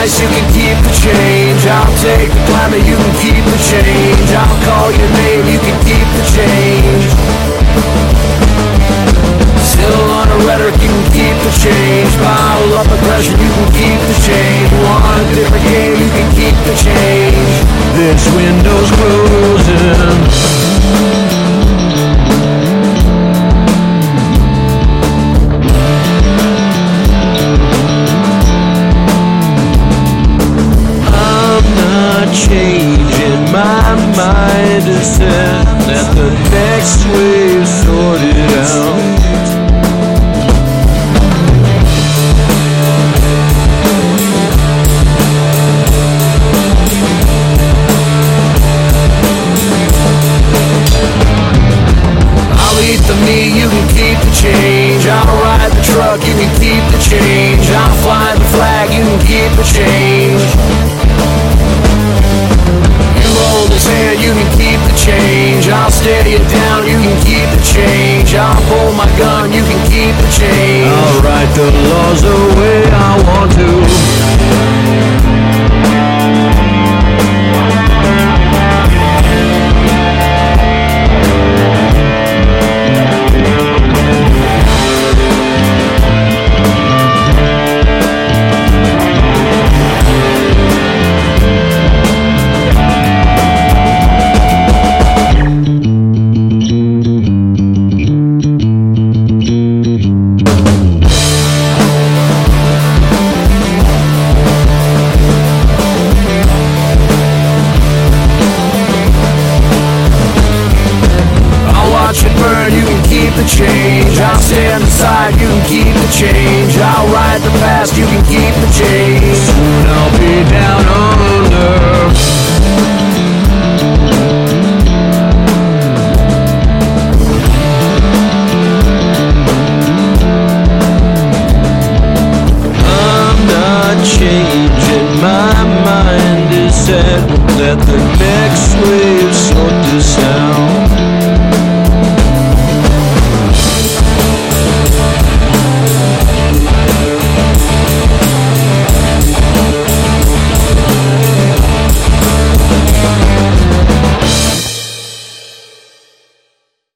you can keep the change I'll take the climate, you can keep the change. I'll call your name, you can keep the change. Still on a rhetoric, you can keep the change. Bottle up aggression, you can keep the change. Want a different game, you can keep the change. This window's closed. Set. Let the next wave sort it out. I'll eat the meat, you can keep the change. I'll ride the truck, you can keep the change. I'll fly the flag, stare you down, you can keep the change. I'll pull my gun, you can keep the change. Laws the stand aside, you can keep the change. I'll ride the past, you can keep the change. Soon I'll be down under. Changing, my mind is the next wave sort this out.